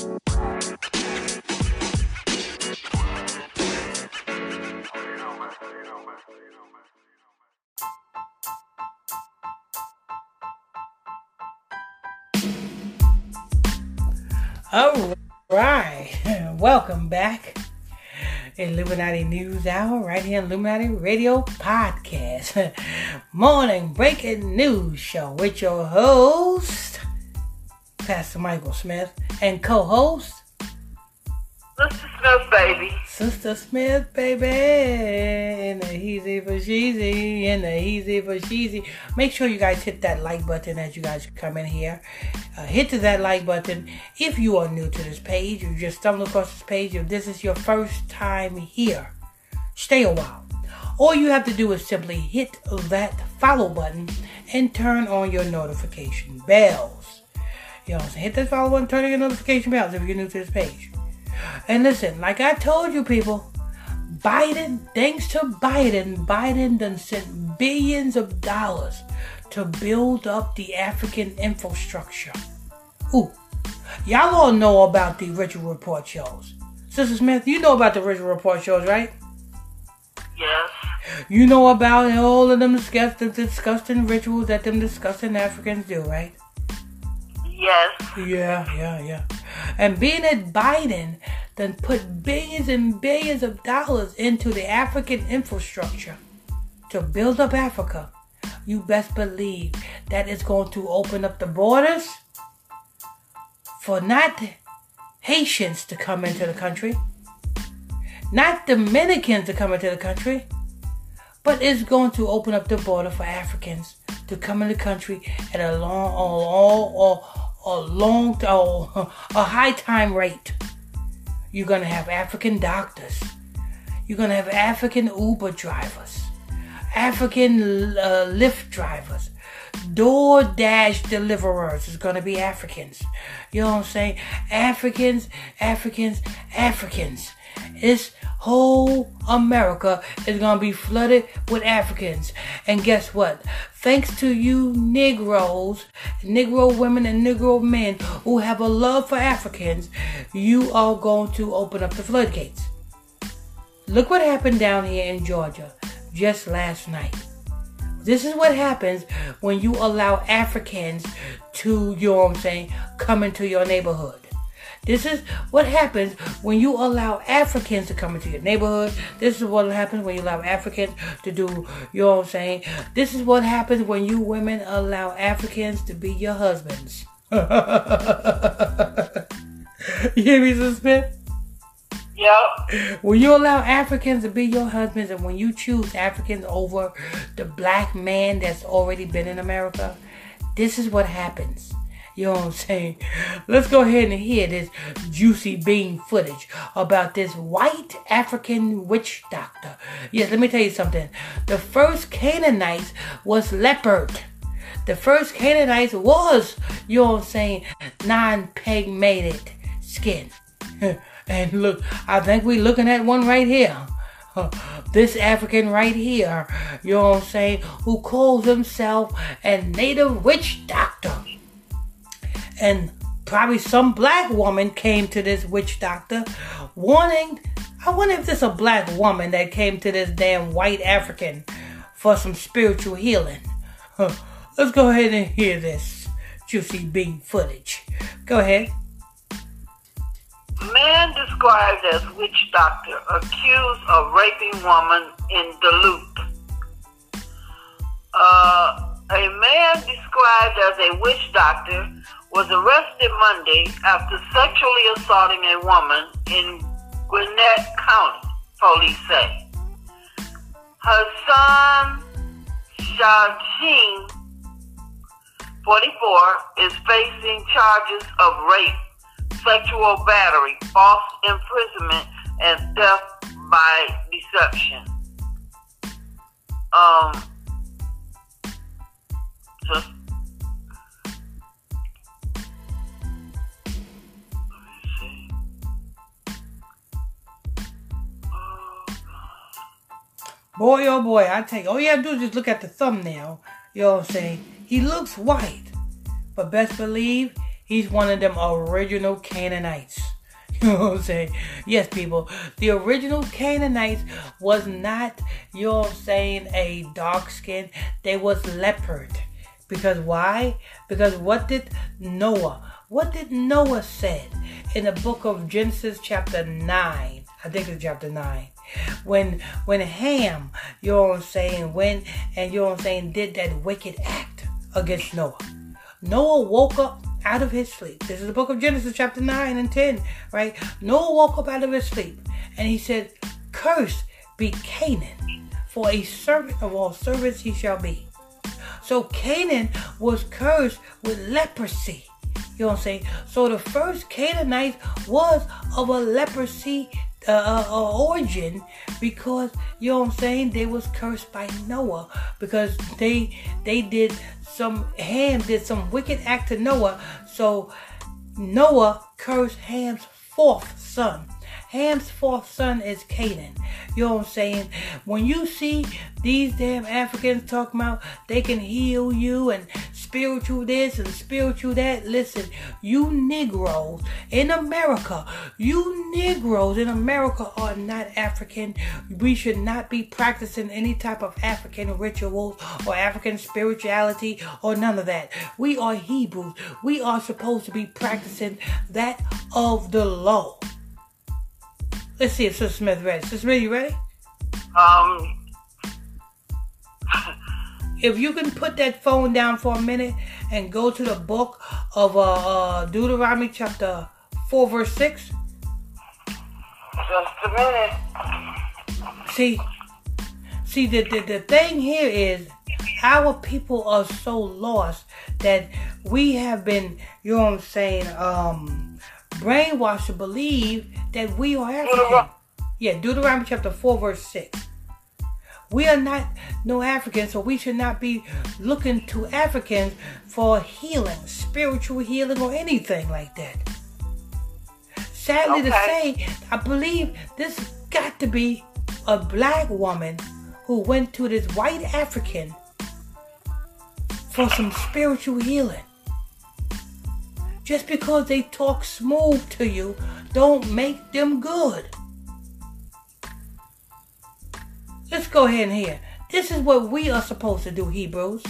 All right, welcome back. Illuminati News Hour right here on Illuminati Radio Podcast. Morning breaking news show with your host, Pastor Michael Smith, and co-host, Sister Smith, baby. Sister Smith, baby, in the easy for sheezy, in the easy for sheezy. Make sure you guys hit that like button as you guys come in here. Uh, hit to that like button if you are new to this page. You just stumbled across this page. If this is your first time here, stay a while. All you have to do is simply hit that follow button and turn on your notification bells. You know, so hit that follow button, turn on your notification bells if you're new to this page. And listen, like I told you people, Biden, thanks to Biden, Biden done sent billions of dollars to build up the African infrastructure. Ooh, y'all all know about the Ritual Report shows. Sister Smith, you know about the Ritual Report shows, right? Yes. You know about all of them disgusting, disgusting rituals that them disgusting Africans do, right? Yes. Yeah, yeah, yeah. And being that Biden then put billions and billions of dollars into the African infrastructure to build up Africa, you best believe that it's going to open up the borders for not Haitians to come into the country, not Dominicans to come into the country, but it's going to open up the border for Africans to come in the country at a long, a, a, a long, a, a high time rate. You're gonna have African doctors. You're gonna have African Uber drivers, African uh, Lyft drivers, DoorDash deliverers is gonna be Africans. You know what I'm saying? Africans, Africans, Africans. This whole America is gonna be flooded with Africans. And guess what? Thanks to you Negroes, Negro women and Negro men who have a love for Africans, you are going to open up the floodgates. Look what happened down here in Georgia just last night. This is what happens when you allow Africans to, you know what I'm saying, come into your neighborhood. This is what happens when you allow Africans to come into your neighborhood. This is what happens when you allow Africans to do, you know what I'm saying? This is what happens when you women allow Africans to be your husbands. you hear me, Sister Smith? Yep. When you allow Africans to be your husbands and when you choose Africans over the black man that's already been in America, this is what happens. You know what I'm saying? Let's go ahead and hear this juicy bean footage about this white African witch doctor. Yes, let me tell you something. The first Canaanites was leopard. The first Canaanites was, you know what I'm saying, non-pigmented skin. and look, I think we're looking at one right here. This African right here, you know what I'm saying, who calls himself a native witch doctor and probably some black woman came to this witch doctor wanting I wonder if this a black woman that came to this damn white African for some spiritual healing. Huh. Let's go ahead and hear this juicy bean footage. Go ahead. Man described as witch doctor accused of raping woman in Duluth. Uh, a man described as a witch doctor was arrested Monday after sexually assaulting a woman in Gwinnett County, police say. Her son, Shaheen, 44, is facing charges of rape, sexual battery, false imprisonment, and theft by deception. Um, Boy, oh boy, I tell you, all you have to do is just look at the thumbnail. You know what I'm saying? He looks white, but best believe He's one of them original Canaanites. You know what I'm saying? Yes, people. The original Canaanites was not, you know what I'm saying, a dark skin. They was leopard. Because why? Because what did Noah, what did Noah said in the book of Genesis chapter 9? I think it's chapter 9. When when Ham, you know what I'm saying, went and you know what I'm saying, did that wicked act against Noah. Noah woke up out of his sleep. This is the book of Genesis, chapter 9 and 10, right? Noah woke up out of his sleep and he said, Cursed be Canaan, for a servant of all servants he shall be. So Canaan was cursed with leprosy. You know what I'm saying? So the first Canaanite was of a leprosy uh, uh, uh, origin because you know what I'm saying? They was cursed by Noah because they they did some Ham did some wicked act to Noah. So Noah cursed Ham's fourth son Ham's fourth son is Canaan. You know what I'm saying? When you see these damn Africans talking about they can heal you and spiritual this and spiritual that, listen, you Negroes in America, you Negroes in America are not African. We should not be practicing any type of African rituals or African spirituality or none of that. We are Hebrews. We are supposed to be practicing that of the law. Let's see if Sister Smith ready. Sister Smith, you ready? Um, if you can put that phone down for a minute and go to the book of uh, uh, Deuteronomy chapter 4 verse 6. Just a minute. See, see the, the, the thing here is our people are so lost that we have been, you know what I'm saying, um, brainwashed to believe that we are African. Yeah, Deuteronomy chapter 4, verse 6. We are not no Africans, so we should not be looking to Africans for healing, spiritual healing, or anything like that. Sadly okay. to say, I believe this got to be a black woman who went to this white African for some spiritual healing. Just because they talk smooth to you, don't make them good. Let's go ahead and hear. This is what we are supposed to do, Hebrews.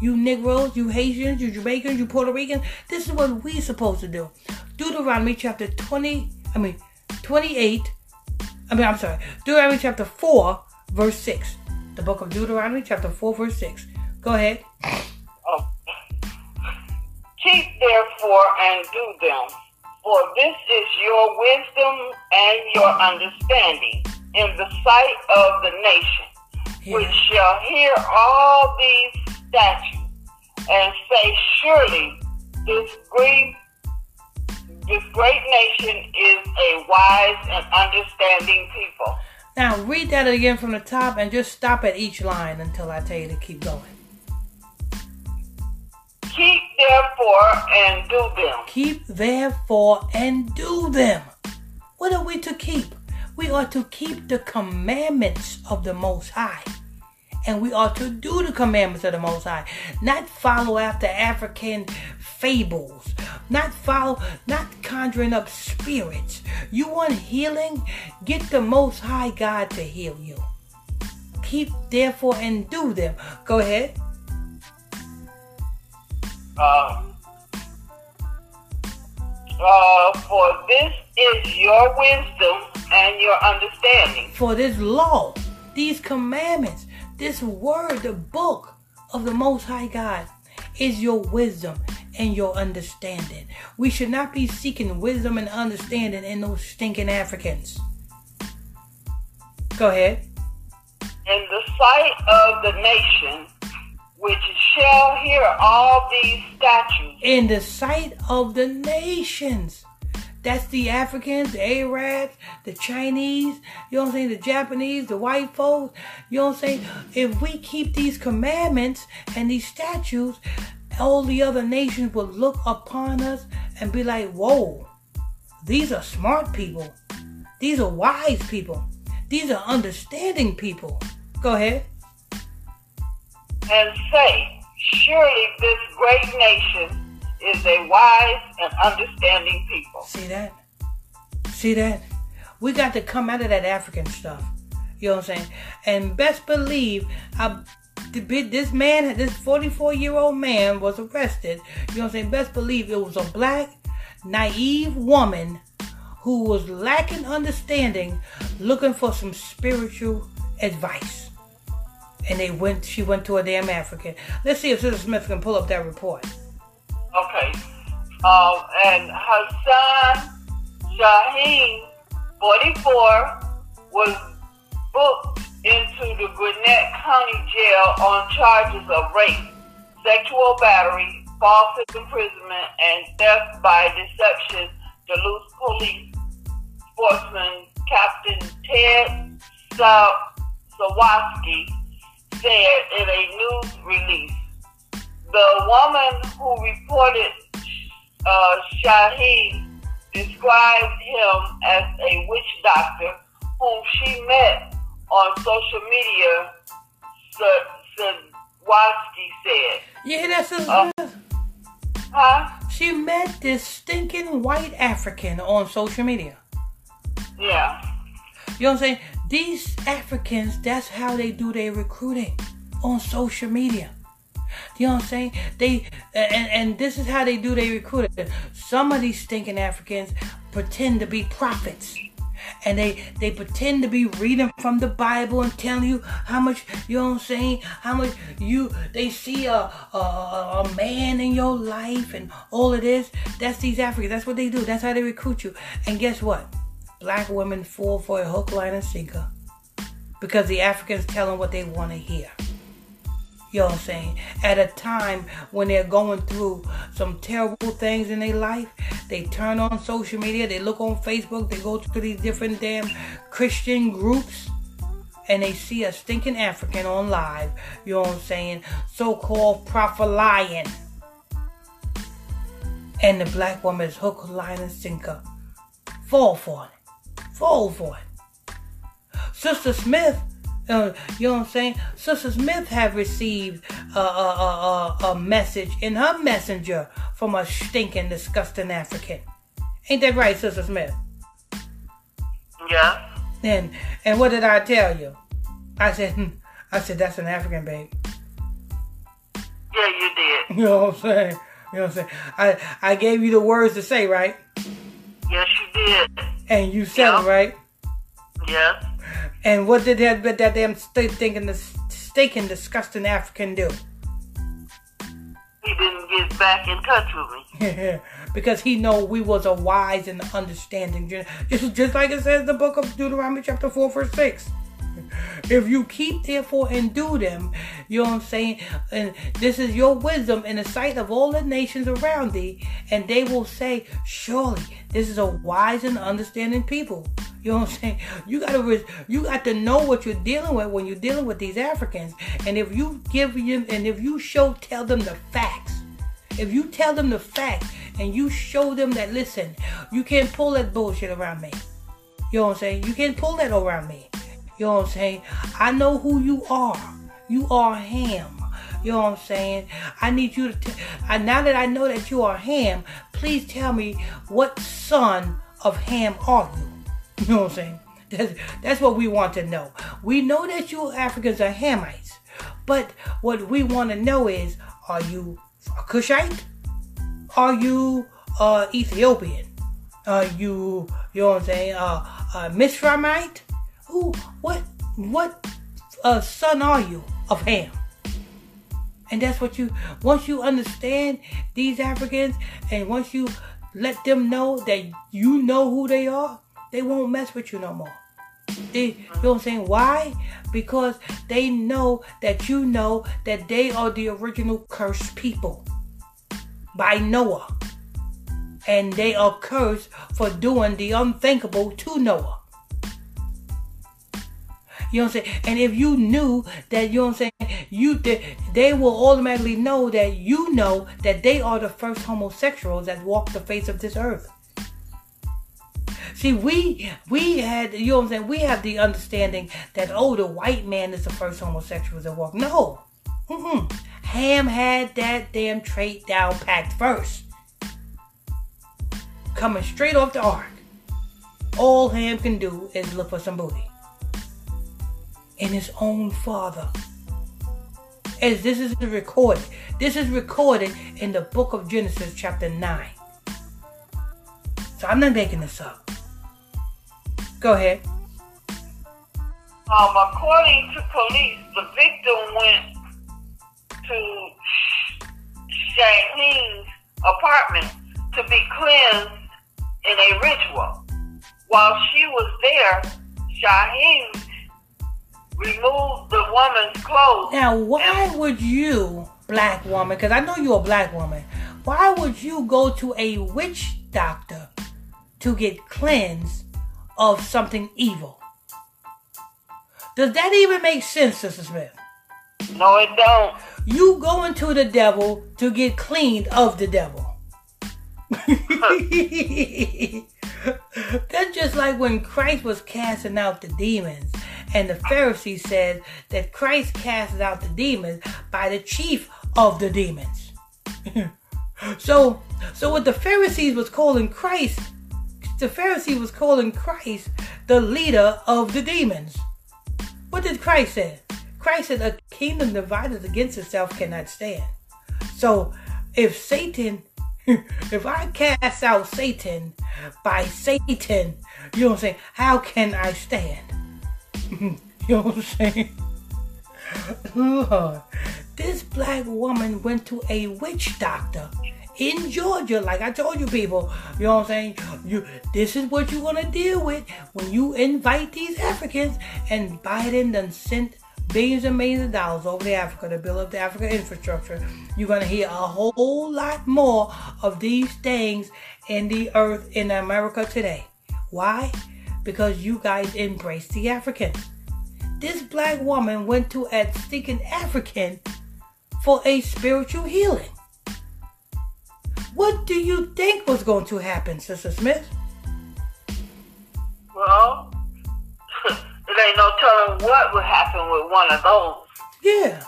You Negroes, you Haitians, you Jamaicans, you Puerto Ricans. This is what we supposed to do. Deuteronomy chapter 20, I mean 28. I mean, I'm sorry. Deuteronomy chapter 4, verse 6. The book of Deuteronomy chapter 4, verse 6. Go ahead. Oh, Keep therefore and do them, for this is your wisdom and your understanding in the sight of the nation, yeah. which shall hear all these statutes and say, Surely this great this great nation is a wise and understanding people. Now read that again from the top and just stop at each line until I tell you to keep going. Keep therefore and do them. Keep therefore and do them. What are we to keep? We are to keep the commandments of the Most High. And we are to do the commandments of the Most High. Not follow after African fables. Not follow, not conjuring up spirits. You want healing? Get the Most High God to heal you. Keep therefore and do them. Go ahead. Uh, uh, for this is your wisdom and your understanding. For this law, these commandments, this word, the book of the Most High God is your wisdom and your understanding. We should not be seeking wisdom and understanding in those stinking Africans. Go ahead. In the sight of the nation, which shall hear all these statutes. In the sight of the nations. That's the Africans, the Arabs, the Chinese, you know what I'm saying, the Japanese, the white folks. You know what I'm saying? If we keep these commandments and these statutes, all the other nations will look upon us and be like, whoa, these are smart people. These are wise people. These are understanding people. Go ahead and say, Surely this great nation is a wise and understanding people. See that? See that? We got to come out of that African stuff. You know what I'm saying? And best believe, I, this man, this 44 year old man was arrested. You know what I'm saying? Best believe it was a black, naive woman who was lacking understanding, looking for some spiritual advice. And they went, she went to a damn African. Let's see if Sister Smith can pull up that report. Okay. Um, and Hassan Shaheen, 44, was booked into the Gwinnett County Jail on charges of rape, sexual battery, false imprisonment, and theft by deception. Duluth Police sportsman Captain Ted Sawatsky said in a news release. The woman who reported uh, Shaheen described him as a witch doctor whom she met on social media, Sawatsky said. Yeah, that's a, uh, huh? She met this stinking white African on social media. Yeah. You know what I'm saying? These Africans, that's how they do their recruiting on social media. You know what I'm saying? They and, and this is how they do their recruiting. Some of these stinking Africans pretend to be prophets. And they they pretend to be reading from the Bible and telling you how much you know what I'm saying, how much you they see a a, a man in your life and all of this. That's these Africans. That's what they do. That's how they recruit you. And guess what? Black women fall for a hook, line, and sinker because the Africans tell them what they want to hear. You know what I'm saying? At a time when they're going through some terrible things in their life, they turn on social media, they look on Facebook, they go to these different damn Christian groups, and they see a stinking African on live, you know what I'm saying? So called prophet lion. And the black woman is hook, line, and sinker. Fall for it. Fall for it. Sister Smith uh, you know what I'm saying? Sister Smith have received a, a, a, a, message in her messenger from a stinking, disgusting African. Ain't that right, Sister Smith? Yeah. And and what did I tell you? I said, hmm, I said that's an African babe. Yeah, you did. You know what I'm saying? You know what I'm saying? I I gave you the words to say, right? Yes, you did. And you said yeah. it, right? Yes. And what did that, that damn thinking, the stinking, disgusting African do? He didn't get back in touch with me. because he know we was a wise and understanding. Just, just like it says in the book of Deuteronomy chapter 4 verse 6. If you keep therefore and do them, you know what I'm saying? And this is your wisdom in the sight of all the nations around thee, and they will say, Surely this is a wise and understanding people. You know what I'm saying? You gotta you got to know what you're dealing with when you're dealing with these Africans. And if you give them and if you show tell them the facts, if you tell them the facts and you show them that listen, you can't pull that bullshit around me. You know what I'm saying? You can't pull that around me. You know what I'm saying? I know who you are. You are Ham. You know what I'm saying? I need you to. T- I, now that I know that you are Ham, please tell me what son of Ham are you? You know what I'm saying? That's, that's what we want to know. We know that you Africans are Hamites, but what we want to know is, are you a Cushite? Are you uh, Ethiopian? Are you, you know what I'm saying, uh, uh, Mizraimite? Who, what, what uh, son are you of Ham? And that's what you, once you understand these Africans and once you let them know that you know who they are, they won't mess with you no more. They, you know what I'm saying? Why? Because they know that you know that they are the original cursed people by Noah. And they are cursed for doing the unthinkable to Noah. You know what I'm saying? And if you knew that, you know what I'm saying, you they, they will automatically know that you know that they are the first homosexuals that walk the face of this earth. See, we we had you know what I'm saying. We have the understanding that oh, the white man is the first homosexual that walk. No, Mm-mm. Ham had that damn trait down packed first. coming straight off the ark. All Ham can do is look for some booty. And his own father. As this is recorded. This is recorded in the book of Genesis, chapter 9. So I'm not making this up. Go ahead. Um, according to police, the victim went to Shaheen's apartment to be cleansed in a ritual. While she was there, Shaheen removed the woman's clothes. Now, why would you, black woman, because I know you're a black woman, why would you go to a witch doctor to get cleansed of something evil? Does that even make sense, Sister Smith? No, it don't. You going to the devil to get cleaned of the devil. That's just like when Christ was casting out the demons, and the Pharisees said that Christ casted out the demons by the chief of the demons. so, so what the Pharisees was calling Christ, the Pharisee was calling Christ the leader of the demons. What did Christ say? Christ said, "A kingdom divided against itself cannot stand." So, if Satan if I cast out Satan by Satan, you know what I'm saying? How can I stand? you know what I'm saying? Lord, this black woman went to a witch doctor in Georgia, like I told you people. You know what I'm saying? You this is what you're gonna deal with when you invite these Africans and Biden done sent billions and millions of dollars over to Africa to build up the Africa infrastructure, you're going to hear a whole lot more of these things in the earth in America today. Why? Because you guys embrace the African. This black woman went to a stinking African for a spiritual healing. What do you think was going to happen, Sister Smith? Well, ain't no telling what would happen with one of those. Yeah.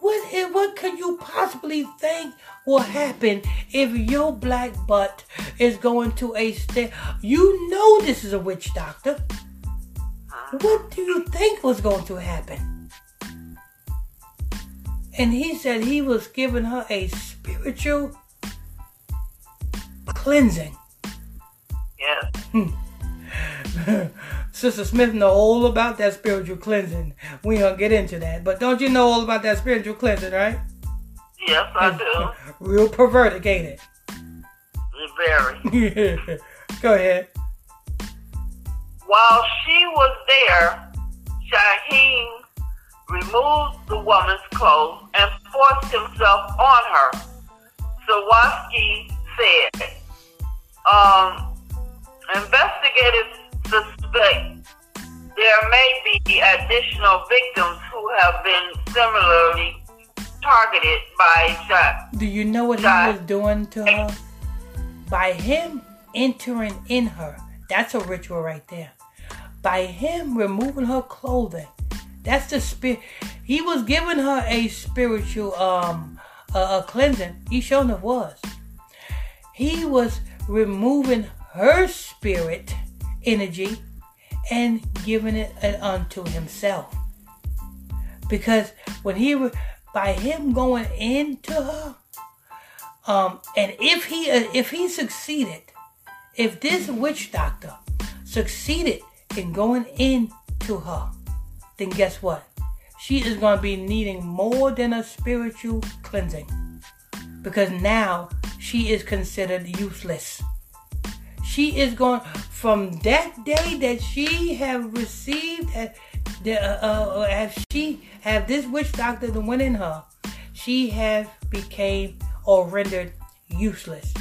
What eh, what could you possibly think will happen if your black butt is going to a state? You know this is a witch doctor. What do you think was going to happen? And he said he was giving her a spiritual cleansing. Yeah. Hmm. Sister Smith know all about that spiritual cleansing. We don't get into that. But don't you know all about that spiritual cleansing, right? Yes, I do. Real perverted, ain't it? Very. Go ahead. While she was there, Shaheen removed the woman's clothes and forced himself on her. Sawatsky said, um, investigators suspect there may be additional victims who have been similarly targeted by shot. Do you know what shot. he was doing to her? By him entering in her, that's a ritual right there. By him removing her clothing, that's the spirit. He was giving her a spiritual um a, a cleansing. He showing it was. He was removing her spirit energy and giving it unto himself. Because when he, by him going into her, um, and if he uh, if he succeeded, if this witch doctor succeeded in going into her, then guess what? She is going to be needing more than a spiritual cleansing, because now she is considered useless. She is going from that day that she have received, uh, the, uh, uh, have she have this witch doctor that went in her, she have became or rendered useless.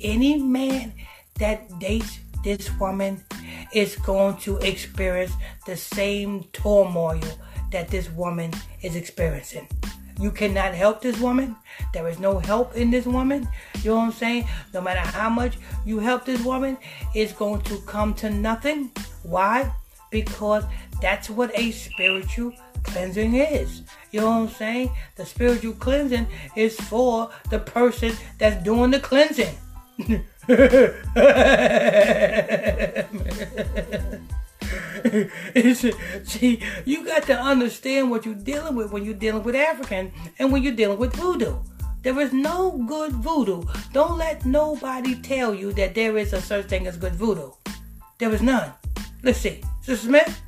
Any man that dates this woman is going to experience the same turmoil that this woman is experiencing. You cannot help this woman. There is no help in this woman. You know what I'm saying? No matter how much you help this woman, it's going to come to nothing. Why? Because that's what a spiritual cleansing is. You know what I'm saying? The spiritual cleansing is for the person that's doing the cleansing. See, you got to understand what you're dealing with when you're dealing with African and when you're dealing with voodoo. There is no good voodoo. Don't let nobody tell you that there is a such thing as good voodoo. There is none. Let's see. Sister Smith?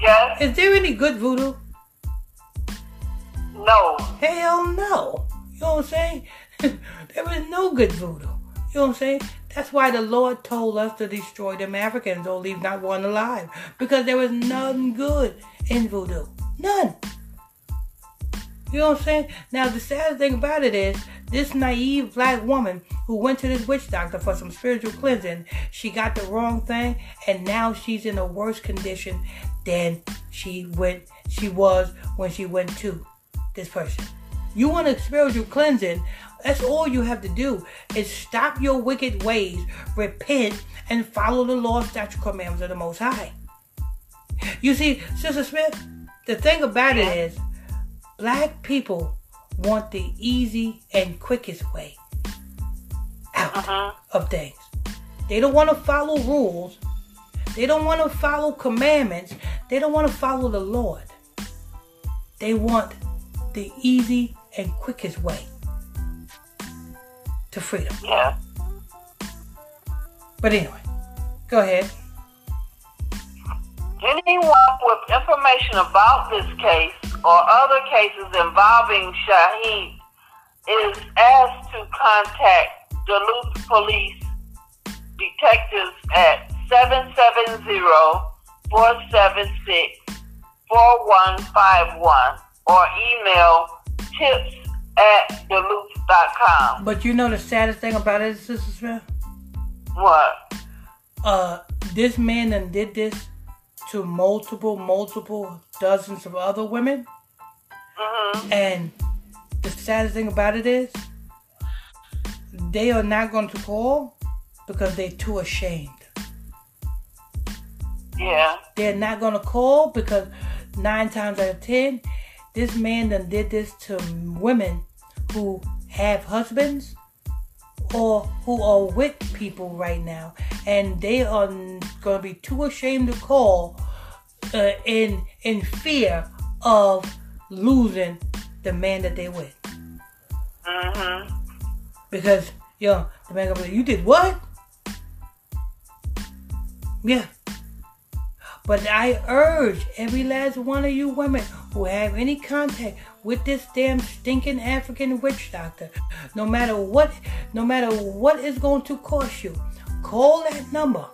Yes? Is there any good voodoo? No. Hell no. You know what I'm saying? there is no good voodoo. You know what I'm saying? That's why the Lord told us to destroy them Africans or leave not one alive. Because there was none good in voodoo. None. You know what I'm saying? Now, the saddest thing about it is, this naive black woman who went to this witch doctor for some spiritual cleansing, she got the wrong thing, and now she's in a worse condition than she went, she was when she went to this person. You want a spiritual cleansing, that's all you have to do is stop your wicked ways, repent, and follow the law, statute, commandments of the Most High. You see, Sister Smith, the thing about it is, black people want the easy and quickest way out Uh-huh. of things. They don't want to follow rules. They don't want to follow commandments. They don't want to follow the Lord. They want the easy and quickest way to freedom. Yeah. But anyway, go ahead. Anyone with information about this case or other cases involving Shaheen is asked to contact Duluth Police detectives at 770-476-4151 or email tips at duluth.com. But you know the saddest thing about it, Sister Smith? What? Uh, this man done did this to multiple, multiple dozens of other women. hmm And the saddest thing about it is, they are not going to call because they're too ashamed. Yeah. They're not going to call because nine times out of ten, this man done did this to women who have husbands or who are with people right now, and they are going to be too ashamed to call uh, in in fear of losing the man that they with hmm because yo, the man gonna be like, you did what? Yeah. But I urge every last one of you women who have any contact with this damn stinking African witch doctor, no matter what, no matter what is going to cost you, call that number.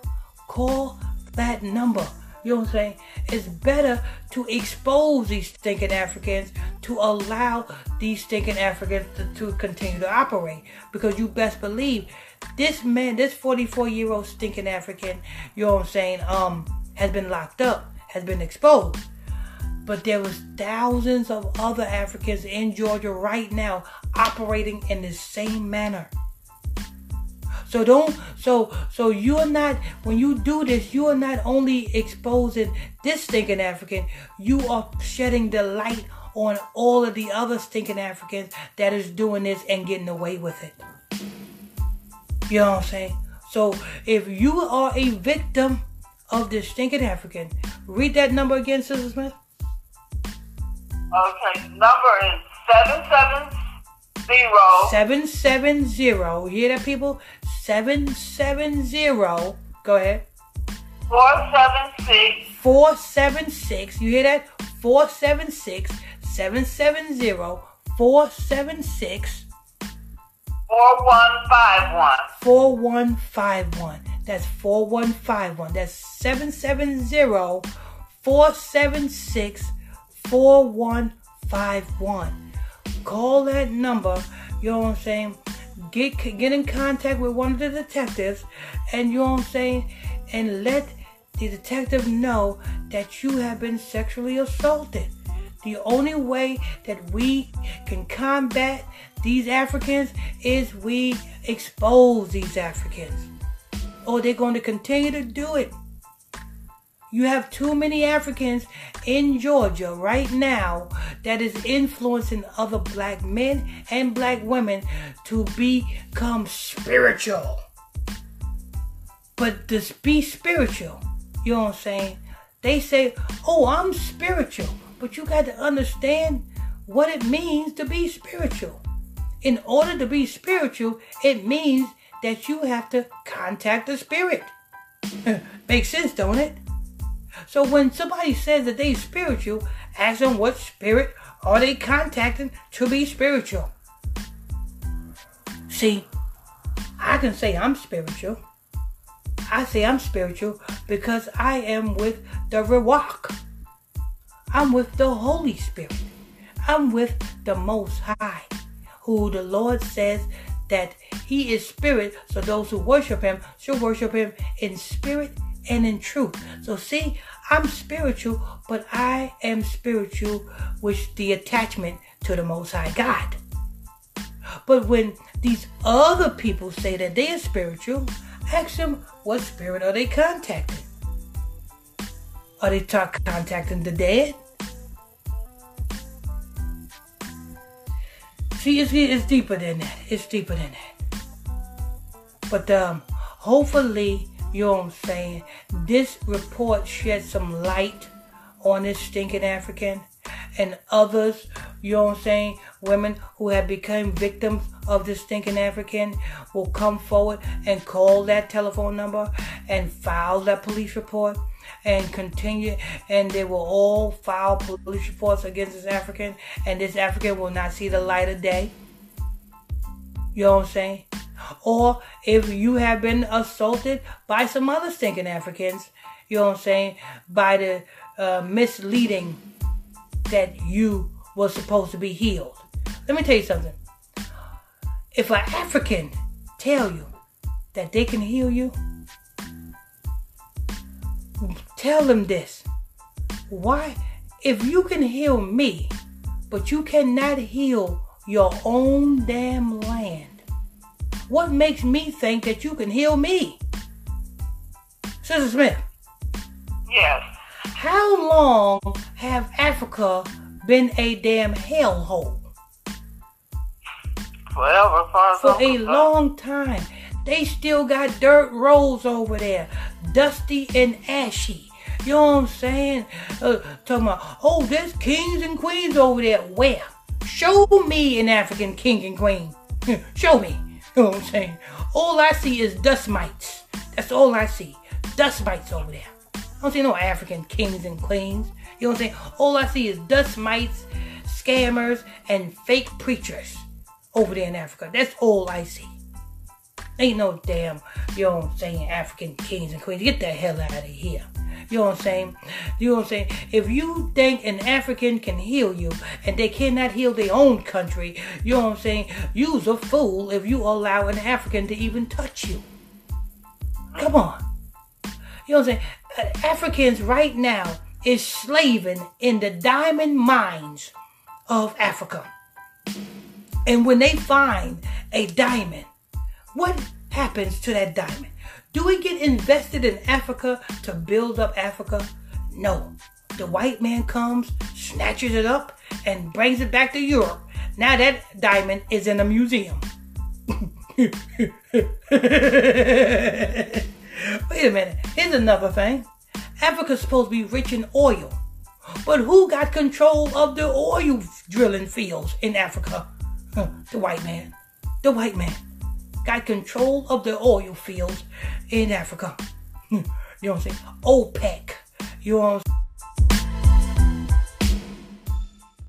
Call that number. You know what I'm saying? It's better to expose these stinking Africans to allow these stinking Africans to, to continue to operate. Because you best believe this man, this 44 year old stinking African, you know what I'm saying, um, has been locked up, has been exposed. But there was thousands of other Africans in Georgia right now operating in the same manner. So don't so so you are not when you do this, you are not only exposing this stinking African, you are shedding the light on all of the other stinking Africans that is doing this and getting away with it. You know what I'm saying? So if you are a victim of this stinking African, read that number again, Sister Smith. Okay. Number is 770 770. You hear that, people? 770. Go ahead. 476 476. You hear that? 476 770 476 4151. 4151. That's 4151. That's 770 476 4151. Call that number, you know what I'm saying? Get get in contact with one of the detectives and you know what I'm saying? And let the detective know that you have been sexually assaulted. The only way that we can combat these Africans is we expose these Africans. Or they're going to continue to do it. You have too many Africans in Georgia right now that is influencing other black men and black women to become spiritual. But to be spiritual, you know what I'm saying? They say, oh, I'm spiritual. But you got to understand what it means to be spiritual. In order to be spiritual, it means that you have to contact the spirit. Makes sense, don't it? So when somebody says that they spiritual, ask them what spirit are they contacting to be spiritual. See, I can say I'm spiritual. I say I'm spiritual because I am with the Ruach. I'm with the Holy Spirit. I'm with the Most High, who the Lord says that He is spirit, so those who worship Him should worship Him in spirit and in truth. So, see, I'm spiritual, but I am spiritual with the attachment to the Most High God. But when these other people say that they are spiritual, ask them what spirit are they contacting? Are they talk, contacting the dead? See, it's, it's deeper than that. It's deeper than that. But um, hopefully, you know what I'm saying, this report shed some light on this stinking African and others, you know what I'm saying, women who have become victims of this stinking African will come forward and call that telephone number and file that police report and continue and they will all file police reports against this African and this African will not see the light of day. You know what I'm saying? Or if you have been assaulted by some other stinking Africans, you know what I'm saying, by the uh, misleading that you were supposed to be healed. Let me tell you something. If an African tell you that they can heal you, tell them this. Why? If you can heal me, but you cannot heal your own damn land, what makes me think that you can heal me? Sister Smith. Yes. How long have Africa been a damn hellhole? Forever, For a long time. They still got dirt roads over there, dusty and ashy. You know what I'm saying? Uh, talking about, oh, there's kings and queens over there. Where? Show me an African king and queen. Show me. You know what I'm saying? All I see is dust mites. That's all I see. Dust mites over there. I don't see no African kings and queens. You know what I'm saying? All I see is dust mites, scammers, and fake preachers over there in Africa. That's all I see. Ain't no damn, you know what I'm saying, African kings and queens. Get the hell out of here. You know what I'm saying? You know what I'm saying? If you think an African can heal you and they cannot heal their own country, you know what I'm saying? You's a fool if you allow an African to even touch you. Come on. You know what I'm saying? Uh, Africans right now is slaving in the diamond mines of Africa. And when they find a diamond, what happens to that diamond? Do we get invested in Africa to build up Africa? No. The white man comes, snatches it up, and brings it back to Europe. Now that diamond is in a museum. Wait a minute. Here's another thing. Africa's supposed to be rich in oil. But who got control of the oil drilling fields in Africa? The white man. The white man got control of the oil fields in Africa. Hmm, you know what I'm saying? OPEC. You know